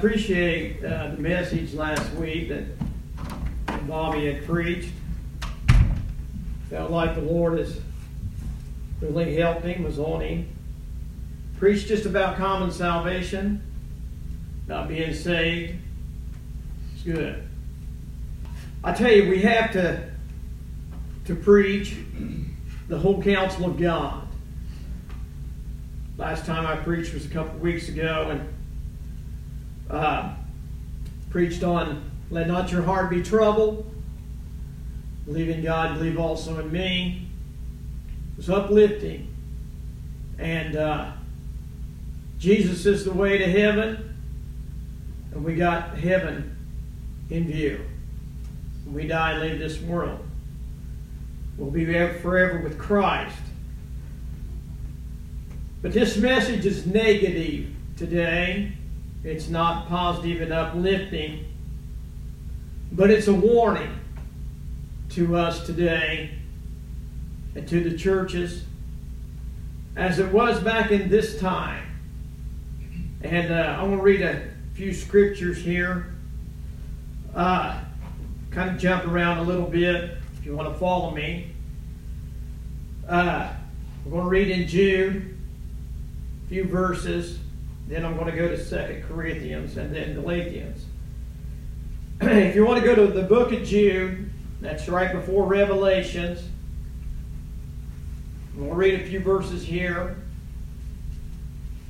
Appreciate uh, the message last week that Bobby had preached. Felt like the Lord has really helped him, was on him. Preached just about common salvation, about being saved. It's good. I tell you, we have to to preach the whole counsel of God. Last time I preached was a couple weeks ago, and uh, preached on let not your heart be troubled. Believe in God, believe also in me. It was uplifting. And uh, Jesus is the way to heaven. And we got heaven in view. When we die and leave this world, we'll be forever with Christ. But this message is negative today. It's not positive and uplifting, but it's a warning to us today and to the churches as it was back in this time. And uh, I want to read a few scriptures here. Uh, kind of jump around a little bit if you want to follow me. Uh, we're going to read in Jude a few verses. Then I'm going to go to Second Corinthians and then Galatians. if you want to go to the book of Jude, that's right before Revelations. We'll read a few verses here.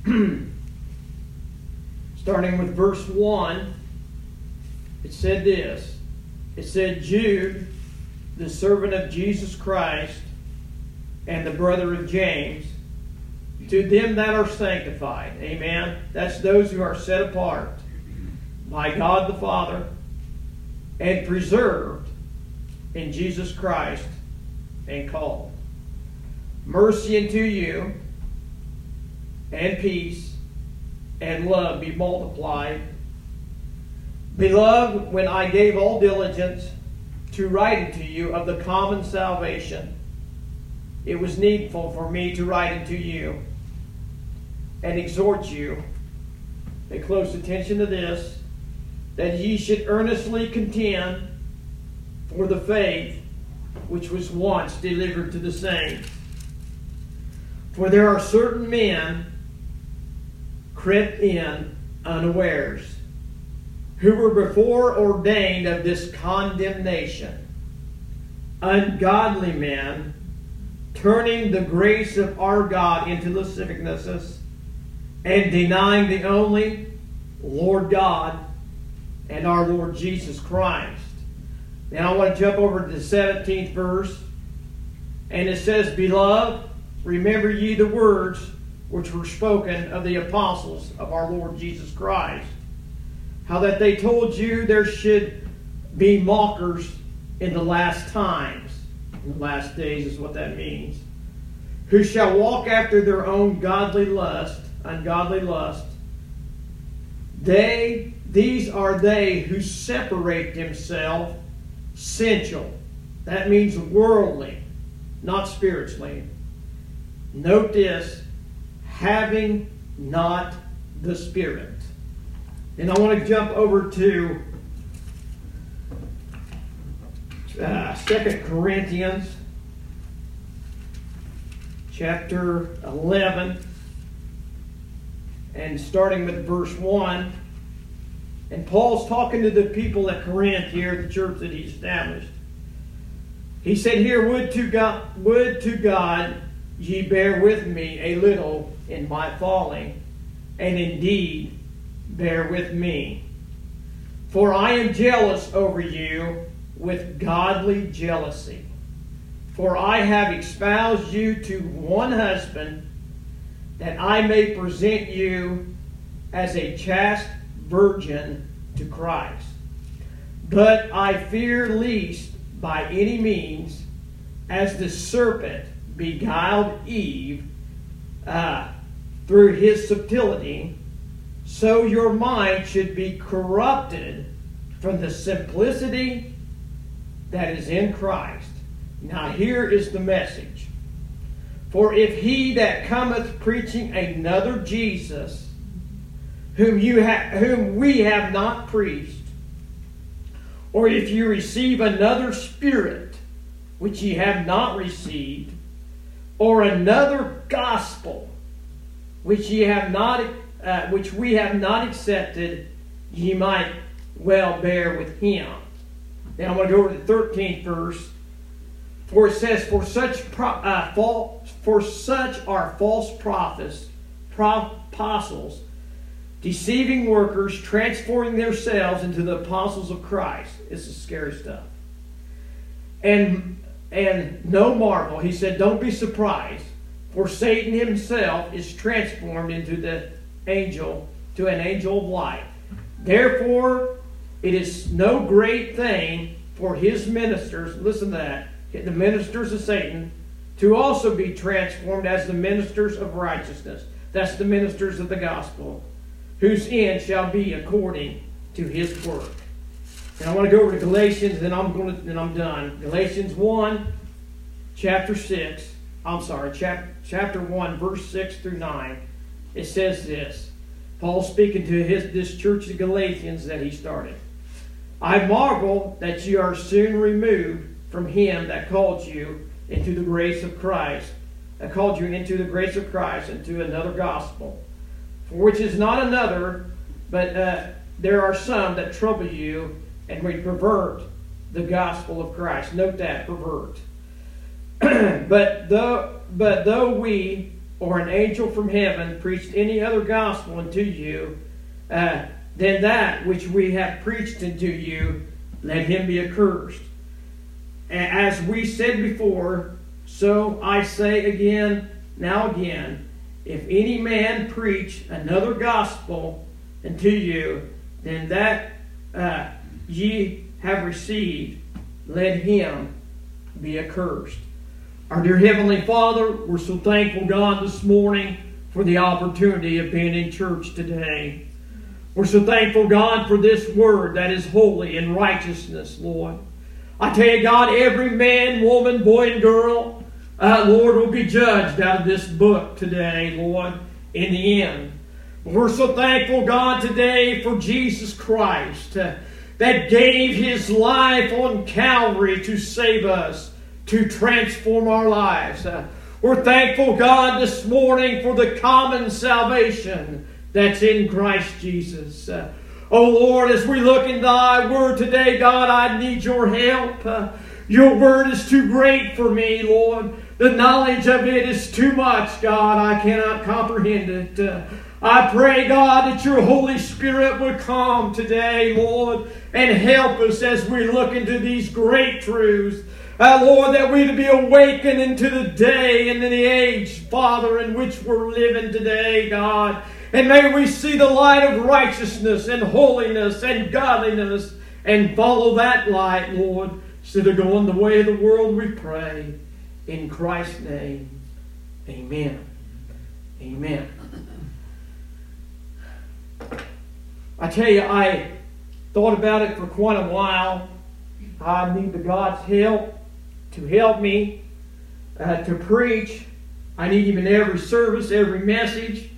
Starting with verse 1, it said this. It said, Jude, the servant of Jesus Christ, and the brother of James, to them that are sanctified. Amen. That's those who are set apart by God the Father and preserved in Jesus Christ and called. Mercy unto you and peace and love be multiplied. Beloved, when I gave all diligence to write unto you of the common salvation, it was needful for me to write unto you and exhort you, pay close attention to this, that ye should earnestly contend for the faith which was once delivered to the saints. For there are certain men crept in unawares, who were before ordained of this condemnation, ungodly men, turning the grace of our God into lasciviousness and denying the only Lord God and our Lord Jesus Christ. Now I want to jump over to the 17th verse. And it says, Beloved, remember ye the words which were spoken of the apostles of our Lord Jesus Christ. How that they told you there should be mockers in the last times. In the last days is what that means. Who shall walk after their own godly lust ungodly lust. They, these are they who separate themselves sensual. That means worldly, not spiritually. Note this having not the Spirit. And I want to jump over to uh, 2 Corinthians chapter 11 and starting with verse 1. And Paul's talking to the people at Corinth here, the church that he established. He said, Here, would to God, would to God ye bear with me a little in my falling, and indeed bear with me. For I am jealous over you with godly jealousy. For I have espoused you to one husband that I may present you as a chaste virgin to Christ. But I fear least by any means, as the serpent beguiled Eve uh, through his subtlety, so your mind should be corrupted from the simplicity that is in Christ. Now, here is the message. For if he that cometh preaching another Jesus, whom, you ha- whom we have not preached, or if you receive another spirit, which ye have not received, or another gospel, which ye have not, uh, which we have not accepted, ye might well bear with him. Now I'm going to go over the 13th verse. For it says, For such pro- uh, false, for such are false prophets, apostles, deceiving workers, transforming themselves into the apostles of Christ. This is scary stuff. And and no marvel, he said, don't be surprised, for Satan himself is transformed into the angel, to an angel of light. Therefore, it is no great thing for his ministers, listen to that, the ministers of Satan, to also be transformed as the ministers of righteousness. That's the ministers of the gospel, whose end shall be according to his work. And I want to go over to Galatians, then I'm going to, then I'm done. Galatians 1, chapter 6. I'm sorry, chap, chapter 1, verse 6 through 9. It says this. Paul speaking to his this church of Galatians that he started. I marvel that you are soon removed from him that called you into the grace of Christ, I called you into the grace of Christ, into another gospel, which is not another, but uh, there are some that trouble you and we pervert the gospel of Christ. Note that, pervert. but though but though we or an angel from heaven preached any other gospel unto you uh, than that which we have preached unto you, let him be accursed. As we said before, so I say again, now again, if any man preach another gospel unto you than that uh, ye have received, let him be accursed. Our dear Heavenly Father, we're so thankful, God, this morning for the opportunity of being in church today. We're so thankful, God, for this word that is holy and righteousness, Lord. I tell you, God, every man, woman, boy, and girl, uh, Lord, will be judged out of this book today, Lord, in the end. We're so thankful, God, today for Jesus Christ. Uh, that gave his life on Calvary to save us, to transform our lives. Uh, we're thankful, God, this morning for the common salvation that's in Christ Jesus. Uh, oh Lord, as we look in thy word today, God, I need your help. Your word is too great for me, Lord. The knowledge of it is too much, God. I cannot comprehend it. I pray, God, that your Holy Spirit would come today, Lord, and help us as we look into these great truths. Uh, Lord, that we to be awakened into the day and in the age, Father, in which we're living today, God. And may we see the light of righteousness and holiness and godliness and follow that light, Lord, instead of going the way of the world, we pray. In Christ's name, amen. Amen. I tell you, I thought about it for quite a while. I need the God's help to help me uh, to preach. I need Him in every service, every message.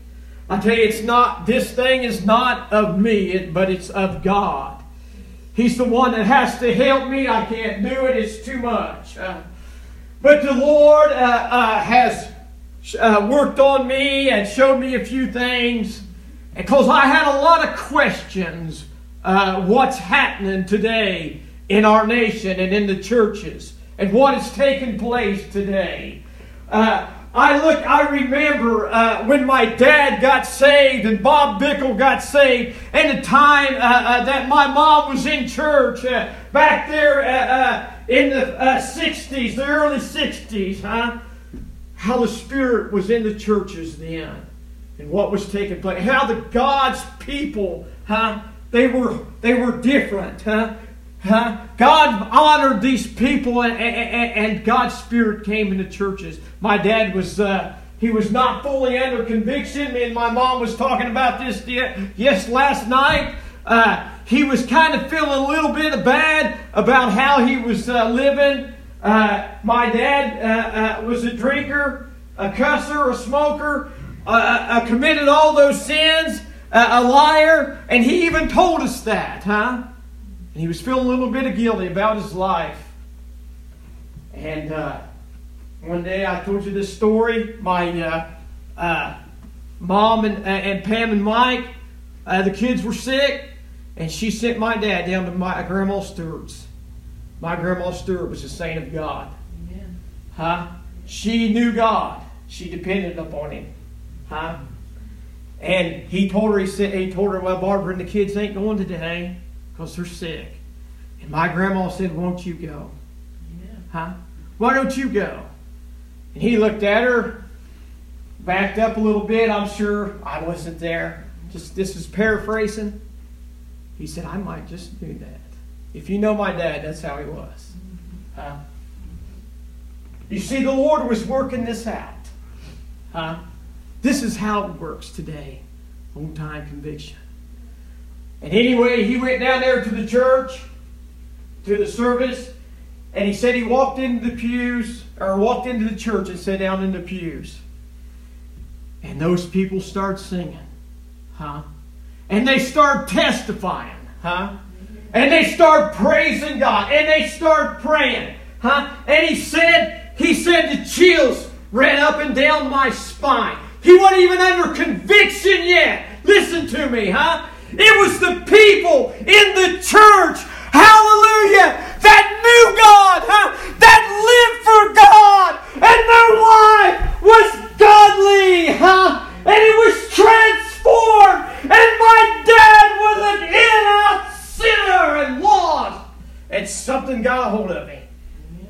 I tell you, it's not, this thing is not of me, but it's of God. He's the one that has to help me. I can't do it, it's too much. Uh, but the Lord uh, uh has uh, worked on me and showed me a few things because I had a lot of questions uh, what's happening today in our nation and in the churches and what is taking place today. Uh, I look, I remember uh, when my dad got saved and Bob Bickle got saved, and the time uh, uh, that my mom was in church uh, back there uh, in the 60s, the early 60s, huh? How the Spirit was in the churches then and what was taking place. How the God's people, huh? they were they were different, huh? Huh? God honored these people, and, and, and, God's Spirit came into churches. My dad was uh, he was not fully under conviction. Me and my mom was talking about this yes last night. Uh, he was kind of feeling a little bit bad about how he was uh, living. Uh, my dad uh, uh, was a drinker, a cusser, a smoker, committed all those sins, a liar, and he even told us that, huh? And he was feeling a little bit of guilty about his life. And uh, one day I told you this story. My uh, uh, mom and, and Pam and Mike, the kids were sick and she sent my dad down to my grandma Stewart's. My grandma Stewart was a saint of God. Amen. Huh? She knew God. She depended upon him. Huh? And he told her, he said, he told her, well, Barbara and the kids ain't going today because they're sick. And my grandma said, won't you go? Amen. Huh? Why don't you go? And he looked at her, backed up a little bit. I'm sure I wasn't there. Just this is paraphrasing. He said, I might just do that. If you know my dad, that's how he was. Mm-hmm. Huh? You see, the Lord was working this out. Huh? This is how it works today. On time conviction. And anyway, he went down there to the church, to the service, and he said he walked into the pews, or walked into the church and sat down in the pews. And those people start singing. Huh? and they start testifying, huh? And they start praising God and they start praying, huh? And he said, he said the chills ran up and down my spine. He wasn't even under conviction yet. Listen to me, huh? It was the people in the church, hallelujah, that knew God, huh? That lived for God, and their life was godly, huh? And it was transformed and my dad was an in out sinner and lost. And something got a hold of me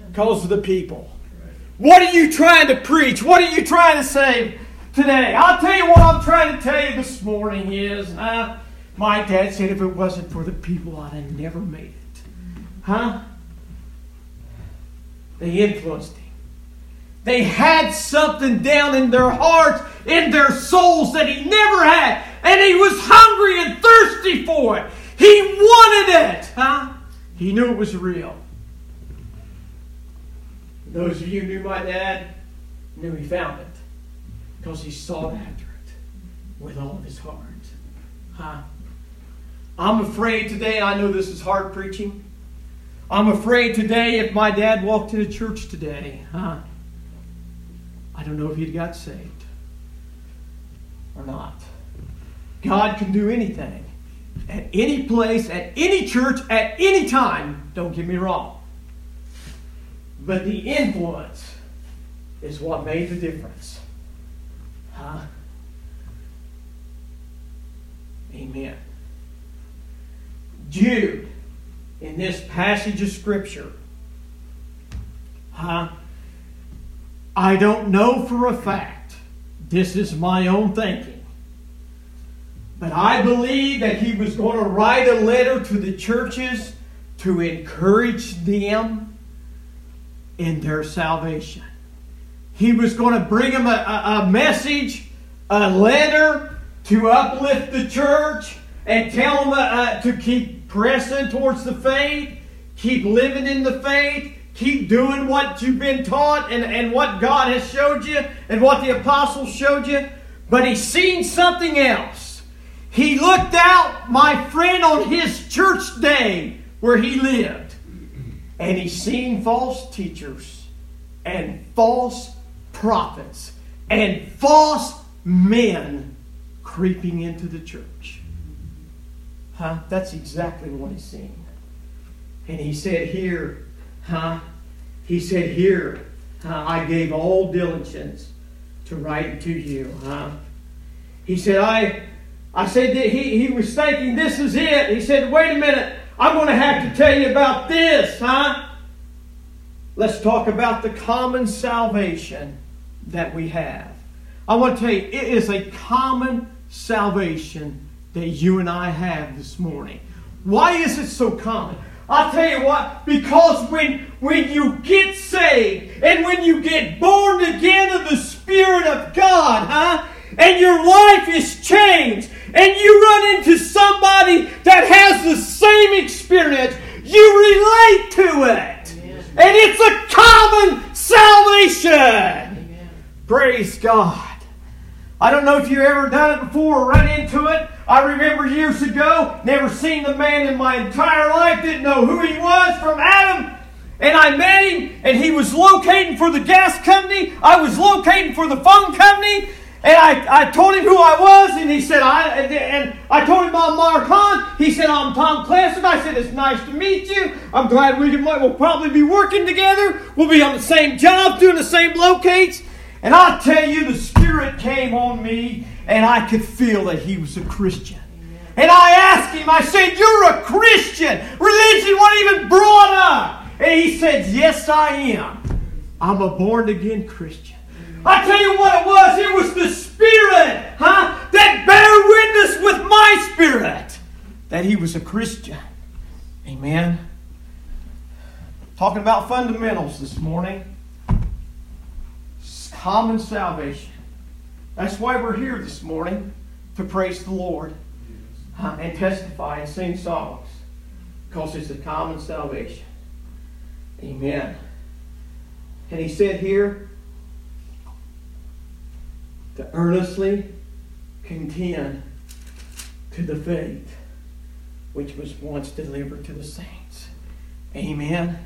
because of the people. What are you trying to preach? What are you trying to say today? I'll tell you what I'm trying to tell you this morning is, uh, my dad said if it wasn't for the people, I'd have never made it. Huh? They influenced him. They had something down in their hearts, in their souls that he never had and he was hungry and thirsty for it. He wanted it, huh? He knew it was real. Those of you who knew my dad knew he found it because he sought after it with all of his heart. Huh? I'm afraid today, I know this is hard preaching. I'm afraid today if my dad walked into church today, huh? I don't know if he'd got saved or not. God can do anything at any place, at any church, at any time. Don't get me wrong. But the influence is what made the difference. Huh? Amen. Jude, in this passage of Scripture, huh? I don't know for a fact. This is my own thinking. But I believe that he was going to write a letter to the churches to encourage them in their salvation. He was going to bring them a, a, a message, a letter to uplift the church and tell them uh, uh, to keep pressing towards the faith, keep living in the faith, keep doing what you've been taught and, and what God has showed you and what the apostles showed you. But he's seen something else. He looked out, my friend, on his church day where he lived, and he seen false teachers and false prophets and false men creeping into the church. Huh? That's exactly what he's seen. And he said, Here, huh? He said, Here, huh? I gave all diligence to write to you, huh? He said, I I said that he, he was thinking this is it. He said, wait a minute, I'm going to have to tell you about this, huh? Let's talk about the common salvation that we have. I want to tell you, it is a common salvation that you and I have this morning. Why is it so common? I'll tell you what, because when, when you get saved and when you get born again of the Spirit of God, huh? And your life is changed, and you run into somebody that has the same experience, you relate to it. Amen. And it's a common salvation. Amen. Praise God. I don't know if you've ever done it before or run into it. I remember years ago, never seen the man in my entire life, didn't know who he was from Adam. And I met him, and he was locating for the gas company. I was locating for the phone company. And I, I told him who I was, and he said, I, and I told him I'm Mark Hahn. He said, I'm Tom Classic. I said, it's nice to meet you. I'm glad we can, we'll probably be working together. We'll be on the same job, doing the same locates. And I tell you, the Spirit came on me, and I could feel that he was a Christian. And I asked him, I said, You're a Christian. Religion wasn't even brought up. And he said, Yes, I am. I'm a born again Christian. I tell you what it was. It was the Spirit, huh, that bear witness with my spirit that he was a Christian. Amen. Talking about fundamentals this morning. Common salvation. That's why we're here this morning to praise the Lord uh, and testify and sing songs because it's a common salvation. Amen. And he said here, to earnestly contend to the faith which was once delivered to the saints. Amen.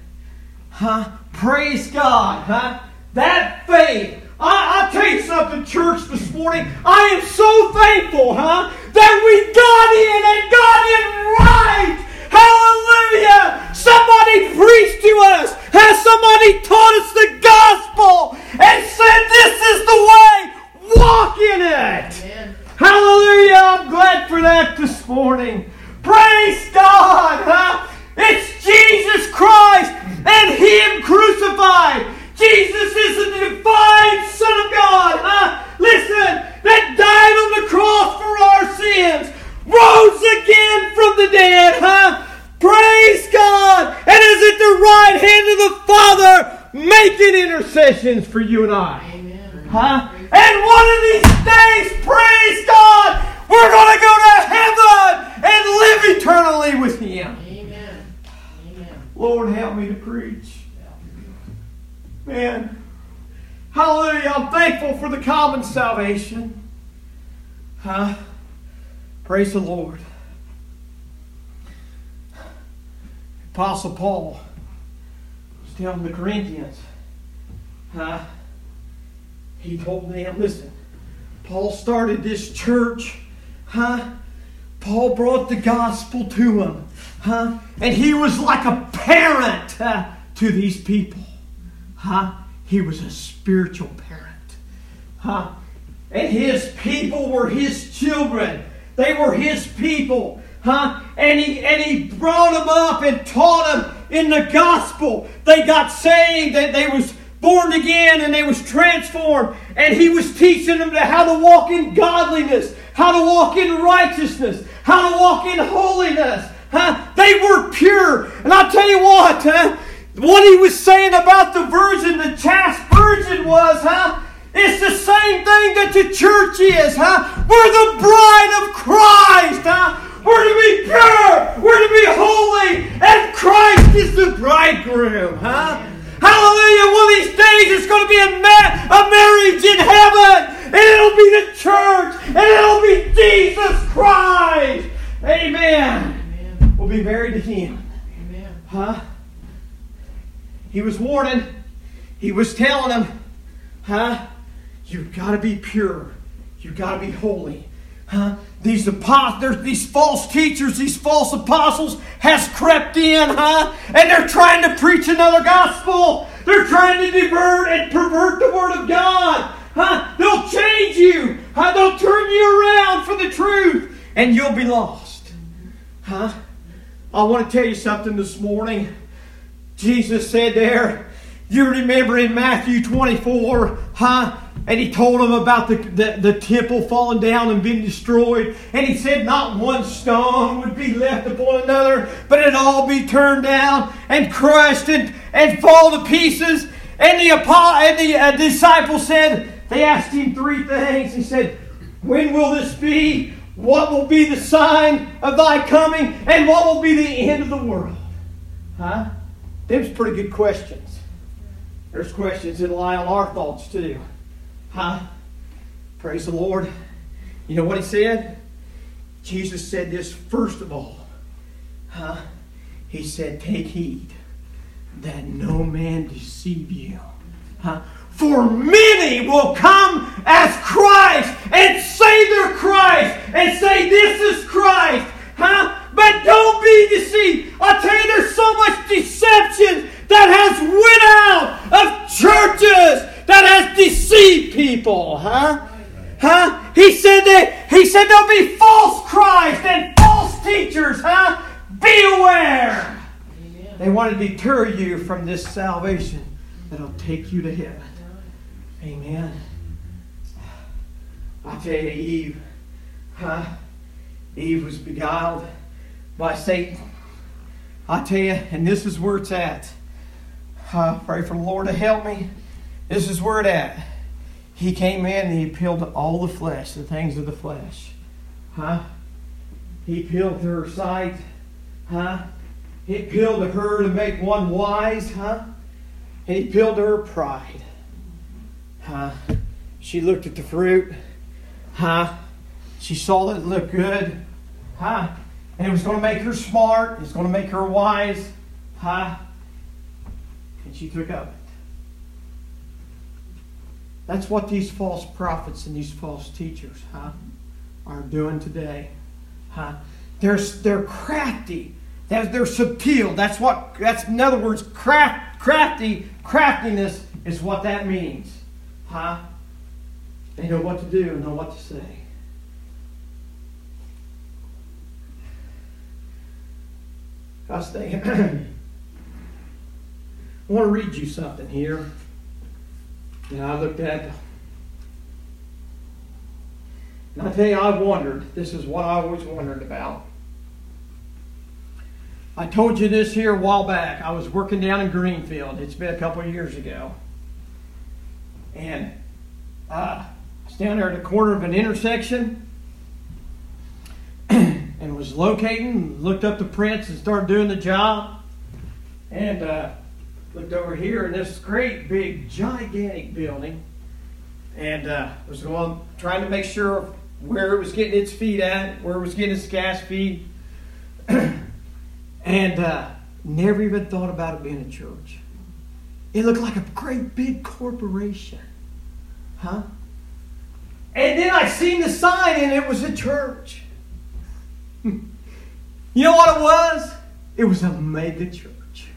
Huh? Praise God. Huh? That faith. I, I tell you something, church, this morning. I am so thankful, huh? That we got in and got in right. Hallelujah. Somebody preached to us. Has somebody taught us the gospel and said this is the way walk in it. Amen. Hallelujah. I'm glad for that this morning. Praise God. Huh? It's Jesus Christ and Him crucified. Jesus is the divine Son of God. Huh? Listen, that died on the cross for our sins, rose again from the dead. Huh? Praise God. And is at the right hand of the Father making intercessions for you and I. Amen. Huh? And one of these days, praise God, we're going to go to heaven and live eternally with Him. Amen. Amen. Lord, help me to preach. Man, hallelujah. I'm thankful for the common salvation. Huh? Praise the Lord. Apostle Paul was telling the Corinthians, huh? he told them, listen, Paul started this church, huh? Paul brought the gospel to them, huh? And he was like a parent huh, to these people, huh? He was a spiritual parent, huh? And his people were his children. They were his people, huh? And he and he brought them up and taught them in the gospel. They got saved. That they, was born again and they was transformed and he was teaching them how to walk in godliness how to walk in righteousness how to walk in holiness huh? they were pure and i'll tell you what huh? What he was saying about the virgin the chaste virgin was huh it's the same thing that the church is huh we're the bride of christ huh we're to be pure we're to be holy and christ is the bridegroom huh Hallelujah. One of these days it's going to be a, ma- a marriage in heaven. And it'll be the church. And it'll be Jesus Christ. Amen. Amen. We'll be married to Him. Amen. Huh? He was warning. He was telling them, huh? You've got to be pure. You've got to be holy. Huh? These apostles, these false teachers, these false apostles has crept in, huh? And they're trying to preach another gospel. They're trying to divert and pervert the word of God. Huh? They'll change you. Huh? They'll turn you around for the truth. And you'll be lost. Huh? I want to tell you something this morning. Jesus said there, you remember in Matthew 24, huh? and he told them about the, the, the, temple falling down and being destroyed. And he said not one stone would be left upon another, but it'd all be turned down and crushed and, and fall to pieces. And the, and the uh, disciples said, they asked him three things. He said, When will this be? What will be the sign of thy coming? And what will be the end of the world? Huh? Them's pretty good questions. There's questions that lie on our thoughts too. Huh? Praise the Lord. You know what he said? Jesus said this first of all. Huh? He said, Take heed that no man deceive you. Huh? For many will come as Christ and say they're Christ and say this is Christ. Huh? Don't be deceived. I'll tell you, there's so much deception that has went out of churches that has deceived people, huh? Huh? He said that he said there'll be false Christ and false teachers, huh? Beware. Amen. They want to deter you from this salvation that'll take you to heaven. Amen. I tell you, Eve, huh? Eve was beguiled by Satan. I tell you, and this is where it's at. Uh, pray for the Lord to help me. This is where it at. He came in and he appealed to all the flesh, the things of the flesh. Huh? He appealed to her sight. Huh? He appealed to her to make one wise. Huh? And he appealed to her pride. Huh? She looked at the fruit. Huh? She saw that it looked good. Huh? And it was going to make her smart. It's going to make her wise. Huh? And she took of it. That's what these false prophets and these false teachers, huh, are doing today. Huh? They're, they're crafty. They're, they're subtle. That's what that's in other words, craft, crafty, craftiness is what that means. Huh? They know what to do and know what to say. I was thinking, I want to read you something here. And I looked at, and I tell you, I wondered, this is what I always wondered about. I told you this here a while back. I was working down in Greenfield. It's been a couple of years ago. And uh, I was down there at the corner of an intersection and was locating, looked up the prints and started doing the job. And uh, looked over here and this great big gigantic building and uh, was going trying to make sure where it was getting its feed at, where it was getting its gas feed, and uh, never even thought about it being a church. It looked like a great big corporation, huh? And then I seen the sign and it was a church. you know what it was? It was a mega church.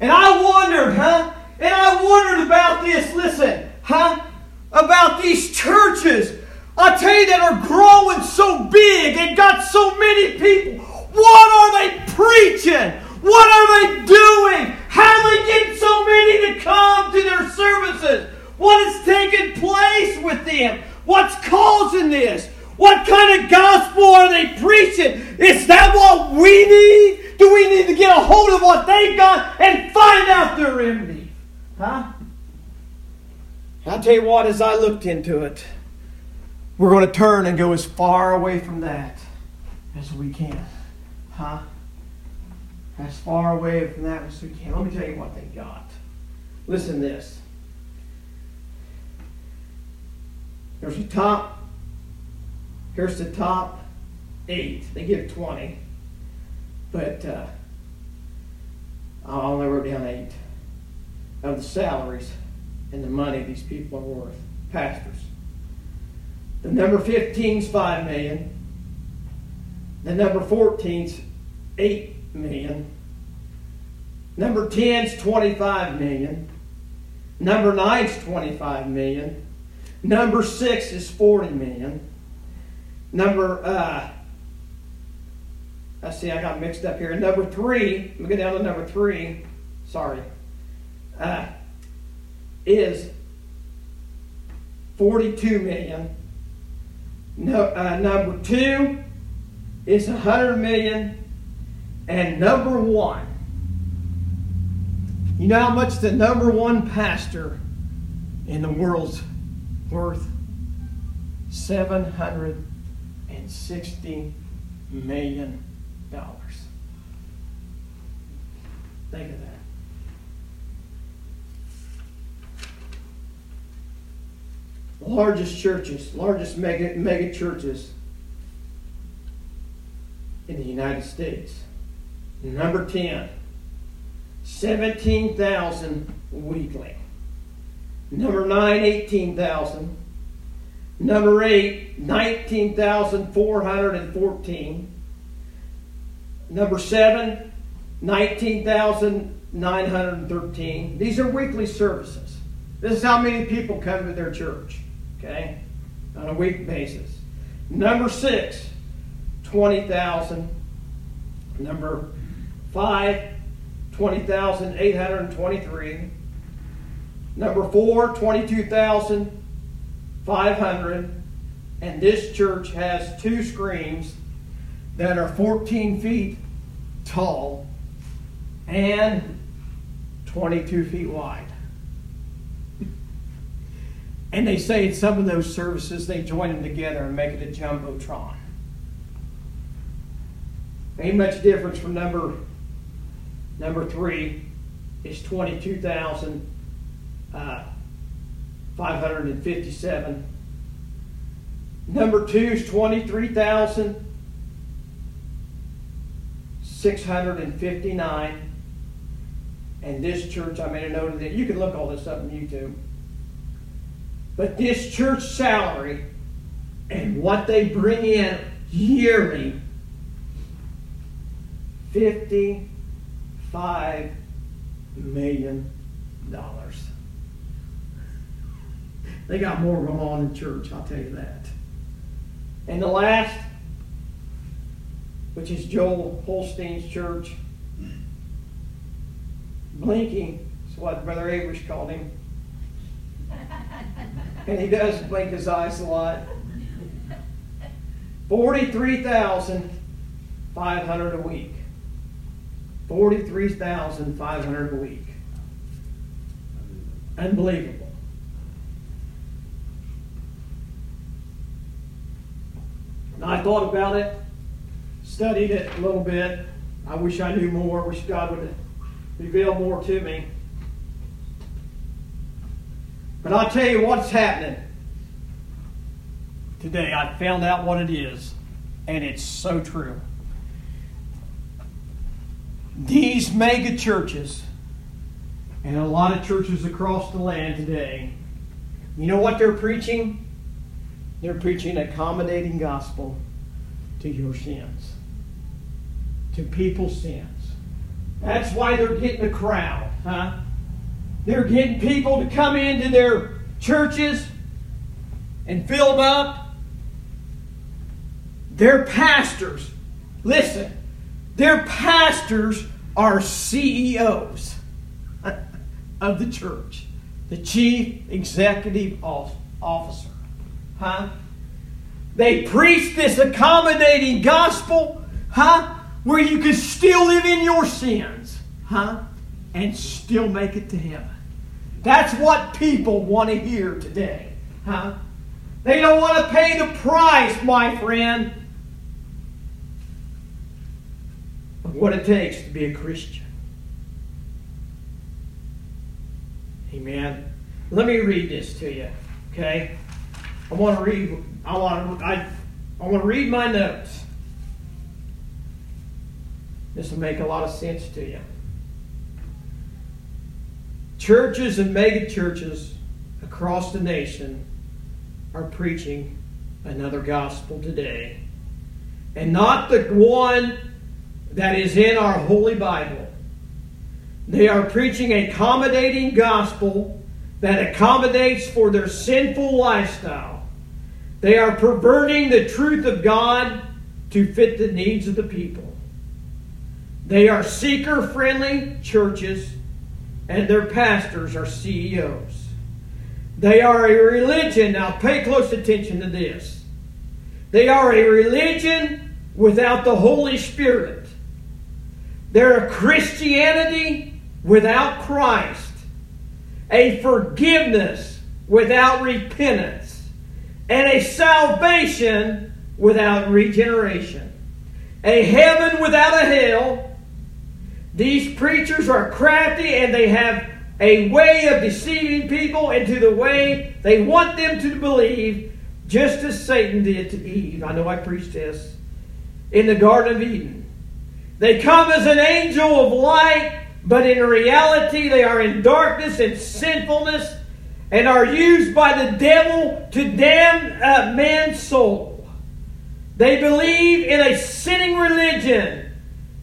And I wondered, huh? And I wondered about this, listen, huh? About these churches. I tell you that are growing so big and got so many people. What are they preaching? What are they doing? How they getting so many to come to their services? What is taking place with them? What's causing this? What kind of gospel are they preaching? Is that what we need? Do we need to get a hold of what they've got and find out their remedy? Huh? I'll tell you what, as I looked into it, we're going to turn and go as far away from that as we can. Huh? As far away from that as we can. Let me tell you what they got. Listen to this. There's a top. Here's the top eight. They give 20. But uh, I only wrote down eight of the salaries and the money these people are worth. Pastors. The number 15 is 5 million. The number 14 is 8 million. Number 10 is 25 million. Number 9 is 25 million. Number 6 is 40 million. Number uh, I see I got mixed up here. Number three, me go down to number three. Sorry. Uh, is 42 million. No, uh, number two is 100 million. And number one, you know how much the number one pastor in the world's worth? 760 million dollars. Think of that. largest churches, largest mega, mega churches in the United States. Number 10, 17,000 weekly. Number 9, 18,000. Number 8, 19,414. Number 7, 19,913. These are weekly services. This is how many people come to their church okay, on a week basis. Number six, 20,000. Number five, 20,823. Number four, 22,500. And this church has two screens that are 14 feet tall and 22 feet wide. And they say in some of those services they join them together and make it a jumbotron. Ain't much difference from number number three is twenty two thousand uh, five hundred and fifty seven. Number two is twenty three thousand six hundred and fifty nine. And this church, I made a note of that. You can look all this up on YouTube. But this church salary and what they bring in yearly $55 million. They got more going on in church, I'll tell you that. And the last, which is Joel Osteen's church, blinking is what Brother Averish called him and he does blink his eyes a lot. Forty-three thousand five hundred a week. Forty-three thousand five hundred a week. Unbelievable. I thought about it, studied it a little bit. I wish I knew more. Wish God would reveal more to me. But I'll tell you what's happening today. I found out what it is, and it's so true. These mega churches, and a lot of churches across the land today, you know what they're preaching? They're preaching accommodating gospel to your sins, to people's sins. That's why they're getting a crowd, huh? They're getting people to come into their churches and fill them up. Their pastors, listen, their pastors are CEOs of the church, the chief executive officer. Huh? They preach this accommodating gospel, huh? Where you can still live in your sins, huh? And still make it to heaven. That's what people want to hear today. Huh? They don't want to pay the price, my friend, of what it takes to be a Christian. Amen. Let me read this to you, okay? I want to read. I want to. I, I want to read my notes. This will make a lot of sense to you. Churches and mega churches across the nation are preaching another gospel today. And not the one that is in our Holy Bible. They are preaching a accommodating gospel that accommodates for their sinful lifestyle. They are perverting the truth of God to fit the needs of the people. They are seeker friendly churches and their pastors are CEOs. They are a religion. Now, pay close attention to this. They are a religion without the Holy Spirit. They're a Christianity without Christ, a forgiveness without repentance, and a salvation without regeneration, a heaven without a hell. These preachers are crafty and they have a way of deceiving people into the way they want them to believe, just as Satan did to Eve. I know I preached this in the Garden of Eden. They come as an angel of light, but in reality they are in darkness and sinfulness and are used by the devil to damn uh, man's soul. They believe in a sinning religion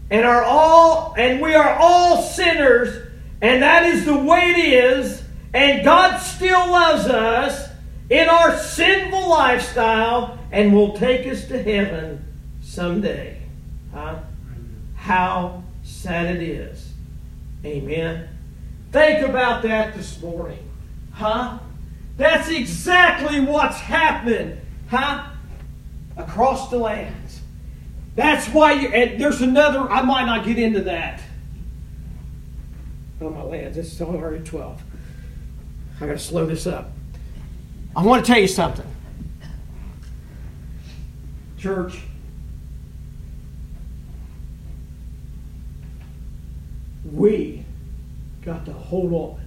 and are all and we are all sinners and that is the way it is. And God still loves us in our sinful lifestyle and will take us to heaven someday. Huh? How sad it is. Amen. Think about that this morning. Huh? That's exactly what's happening. Huh? Across the lands. That's why you, and there's another, I might not get into that Oh my lands. It's already 12. I got to slow this up. I want to tell you something. Church, we got to hold on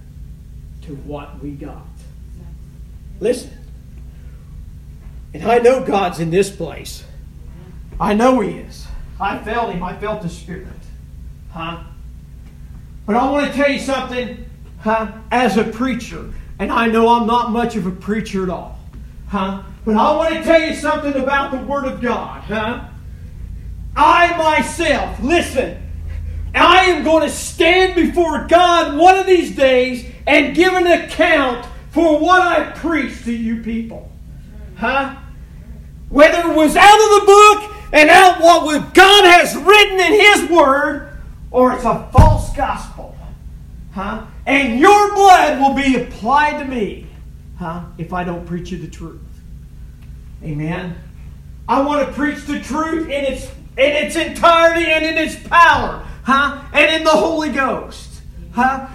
to what we got. Listen. And I know God's in this place. I know He is. I felt Him. I felt the Spirit. Huh? But I want to tell you something, huh? As a preacher, and I know I'm not much of a preacher at all, huh? But I want to tell you something about the Word of God, huh? I myself, listen, I am going to stand before God one of these days and give an account for what I preached to you people. Huh? Whether it was out of the book and out what God has written in His Word, or it's a false gospel. Huh? And your blood will be applied to me huh? if I don't preach you the truth. Amen. I want to preach the truth in its in its entirety and in its power, huh? And in the Holy Ghost. Huh?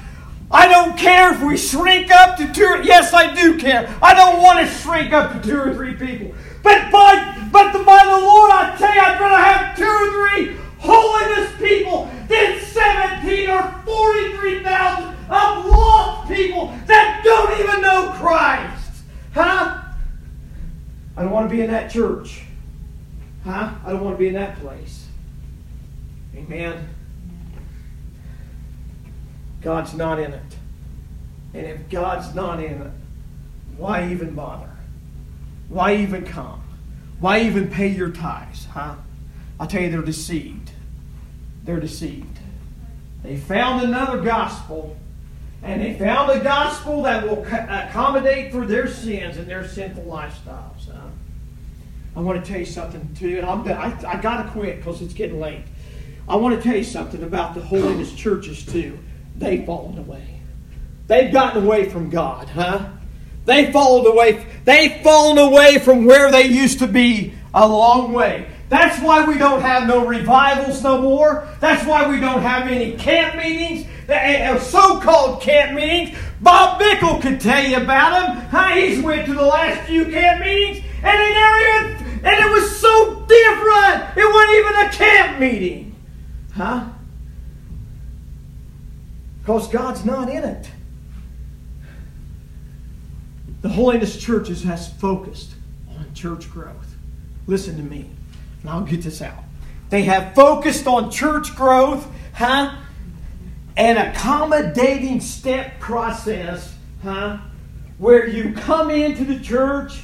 I don't care if we shrink up to two. Yes, I do care. I don't want to shrink up to two or three people. But by but the, by the Lord, I tell you, I'd rather have two or three holiness people than 17 or 43,000 of lost people that don't even know Christ. Huh? I don't want to be in that church. Huh? I don't want to be in that place. Amen. God's not in it. And if God's not in it, why even bother? Why even come? Why even pay your tithes? Huh? I'll tell you, they're deceived. They're deceived. They found another gospel, and they found a gospel that will accommodate for their sins and their sinful lifestyles. Huh? I want to tell you something too, and I'm, I, I got to quit because it's getting late. I want to tell you something about the holiness churches too. They've fallen away. They've gotten away from God, huh? They've fallen away. They've fallen away from where they used to be a long way. That's why we don't have no revivals no more. That's why we don't have any camp meetings, uh, so-called camp meetings. Bob Bickle could tell you about them. Huh? He's went to the last few camp meetings, and he never even, and it was so different. It wasn't even a camp meeting, huh? Because God's not in it. The Holiness Churches has focused on church growth. Listen to me. And I'll get this out. They have focused on church growth, huh? An accommodating step process, huh? Where you come into the church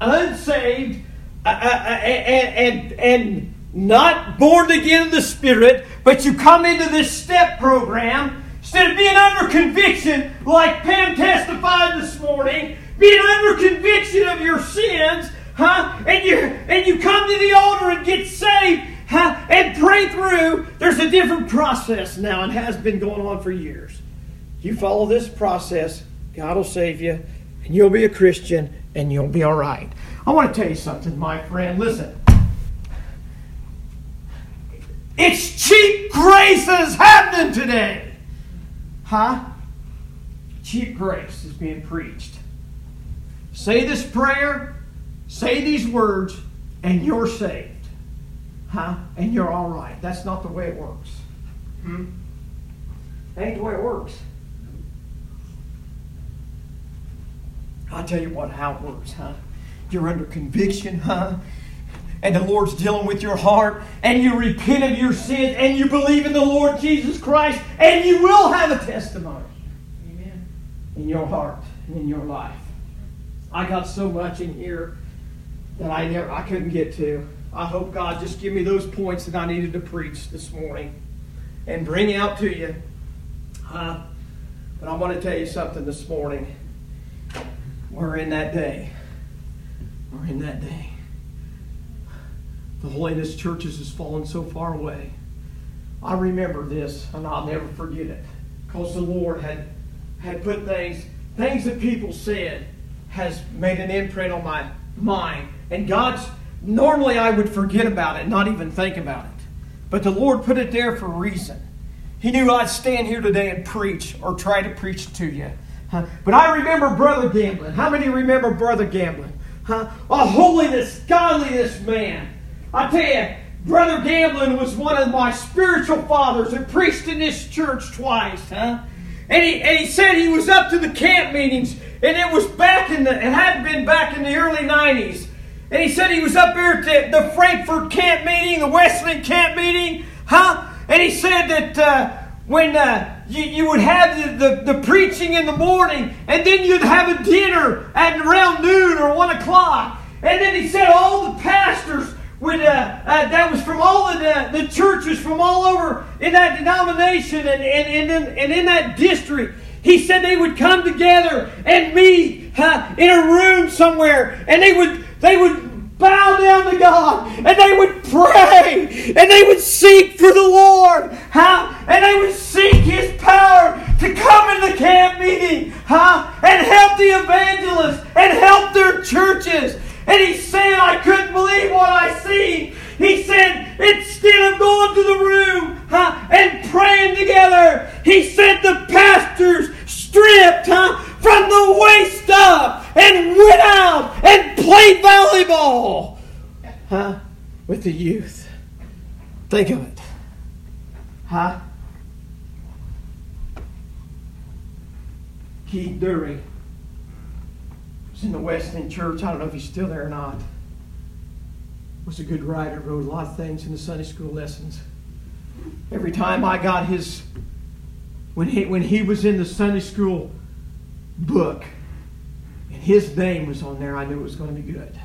unsaved uh, uh, uh, and, and, and not born again in the Spirit, but you come into this step program instead of being under conviction, like Pam testified this morning, being under conviction of your sins huh? And you and you come to the altar and get saved, huh? And pray through. There's a different process now and has been going on for years. You follow this process, God will save you. and you'll be a Christian and you'll be all right. I want to tell you something, my friend. Listen. It's cheap grace that is happening today. Huh? Cheap grace is being preached. Say this prayer, say these words, and you're saved. Huh? And you're all right. That's not the way it works. Hmm? That ain't the way it works. I'll tell you what, how it works, huh? You're under conviction, huh? And the Lord's dealing with your heart, and you repent of your sins, and you believe in the Lord Jesus Christ, and you will have a testimony. Amen. In your heart and in your life. I got so much in here that I never I couldn't get to. I hope God just give me those points that I needed to preach this morning and bring out to you. Uh, but I want to tell you something this morning. We're in that day. We're in that day. The holiness churches has fallen so far away. I remember this, and I'll never forget it, because the Lord had had put things, things that people said, has made an imprint on my mind. And God's normally I would forget about it, not even think about it, but the Lord put it there for a reason. He knew I'd stand here today and preach or try to preach to you. But I remember Brother Gamblin. How many remember Brother Gamblin? Huh? A holiness, godliness man. I tell you, Brother Gamblin was one of my spiritual fathers and preached in this church twice, huh? And he, and he said he was up to the camp meetings, and it was back in the, it had been back in the early 90s. And he said he was up here at the, the Frankfort camp meeting, the Wesleyan camp meeting, huh? And he said that uh, when uh, you, you would have the, the, the, preaching in the morning, and then you'd have a dinner at around noon or 1 o'clock. And then he said all the pastors uh, uh, that was from all the, the churches from all over in that denomination and, and, and, in, and in that district. He said they would come together and meet uh, in a room somewhere, and they would they would bow down to God and they would pray and they would seek for the Lord. Huh? And they would seek His power to come in the camp meeting huh? and help the evangelists and help their churches. And he said, I couldn't believe what I see. He said, instead of going to the room huh, and praying together, he said the pastors stripped huh, from the waist up and went out and played volleyball huh, with the youth. Think of it. Huh? Keith Drury in the Wesleyan Church. I don't know if he's still there or not. Was a good writer, wrote a lot of things in the Sunday school lessons. Every time I got his when he, when he was in the Sunday school book and his name was on there, I knew it was going to be good.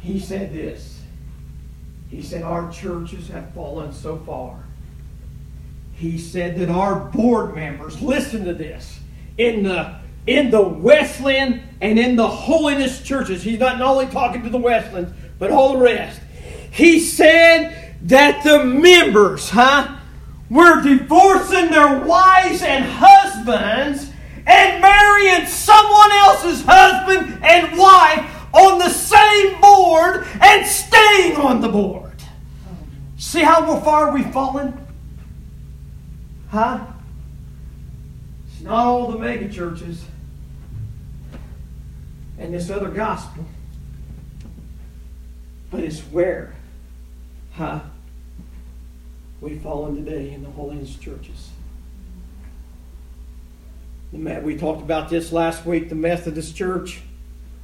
He said this. He said, Our churches have fallen so far. He said that our board members, listen to this, in the in the Wesleyan and in the holiness churches, he's not only talking to the Wesleyans, but all the rest. He said that the members, huh? were divorcing their wives and husbands and marrying someone else's husband and wife on the same board and staying on the board. See how far we've fallen? Huh? It's not all the mega churches and this other gospel, but it's where, huh? we've fallen today in the holiness churches. We talked about this last week. The Methodist Church,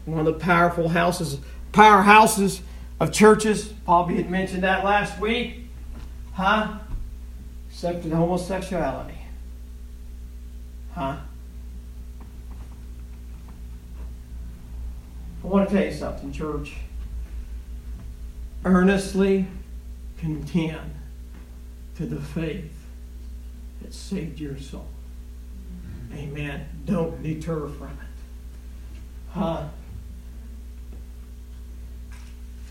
one of the powerful houses, powerhouses of churches. Bobby had mentioned that last week, huh? Accepted homosexuality, huh? I want to tell you something, church. Earnestly contend to the faith that saved your soul. Amen. Don't deter from it. Huh?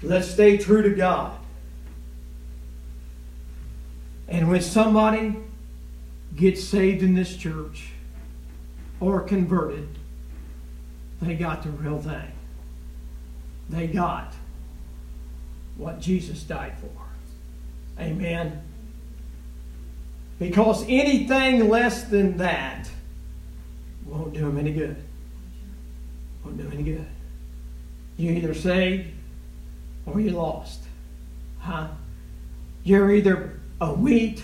Let's stay true to God. And when somebody gets saved in this church, or converted, they got the real thing. They got what Jesus died for. Amen. Because anything less than that won't do them any good. Won't do any good. You either saved or you lost. Huh? You're either a wheat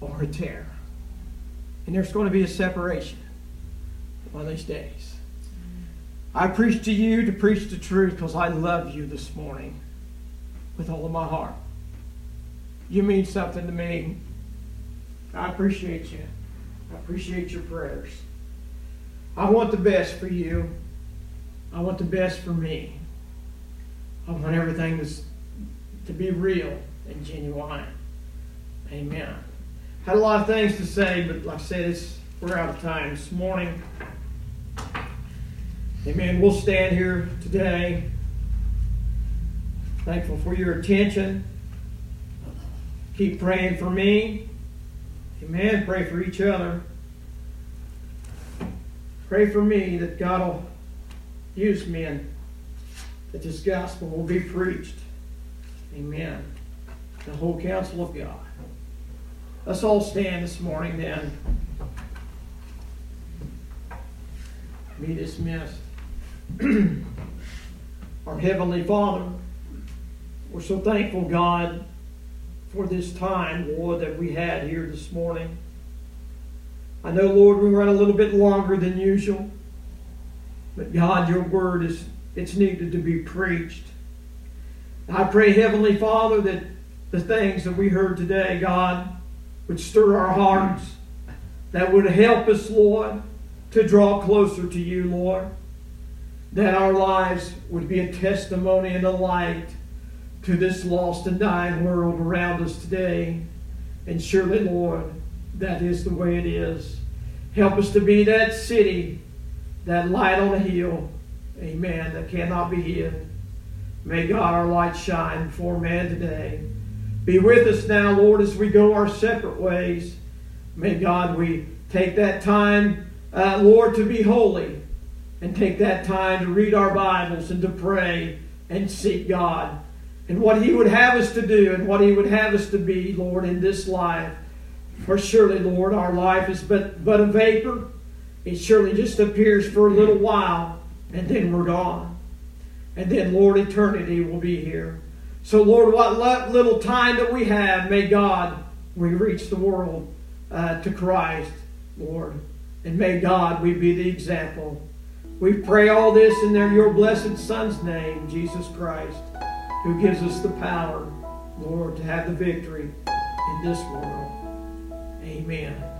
or a tare. And there's going to be a separation one of these days. I preach to you to preach the truth because I love you this morning with all of my heart. You mean something to me. I appreciate you. I appreciate your prayers. I want the best for you. I want the best for me. I want everything to, to be real and genuine. Amen. Had a lot of things to say, but like I said, it's, we're out of time this morning. Amen. We'll stand here today. Thankful for your attention. Keep praying for me. Amen. Pray for each other. Pray for me that God will use me and that this gospel will be preached. Amen. The whole counsel of God. Let's all stand this morning then. Be dismissed. Our Heavenly Father, we're so thankful, God, for this time, Lord, that we had here this morning. I know, Lord, we ran a little bit longer than usual, but God, your word is it's needed to be preached. I pray, Heavenly Father, that the things that we heard today, God, would stir our hearts, that would help us, Lord, to draw closer to you, Lord that our lives would be a testimony and a light to this lost and dying world around us today. And surely, Lord, that is the way it is. Help us to be that city, that light on a hill, amen, that cannot be hid. May God our light shine before man today. Be with us now, Lord, as we go our separate ways. May God, we take that time, uh, Lord, to be holy and take that time to read our Bibles and to pray and seek God and what He would have us to do and what He would have us to be, Lord, in this life. For surely, Lord, our life is but, but a vapor. It surely just appears for a little while and then we're gone. And then, Lord, eternity will be here. So, Lord, what little time that we have, may God, we reach the world uh, to Christ, Lord. And may God, we be the example we pray all this in their, your blessed Son's name, Jesus Christ, who gives us the power, Lord, to have the victory in this world. Amen.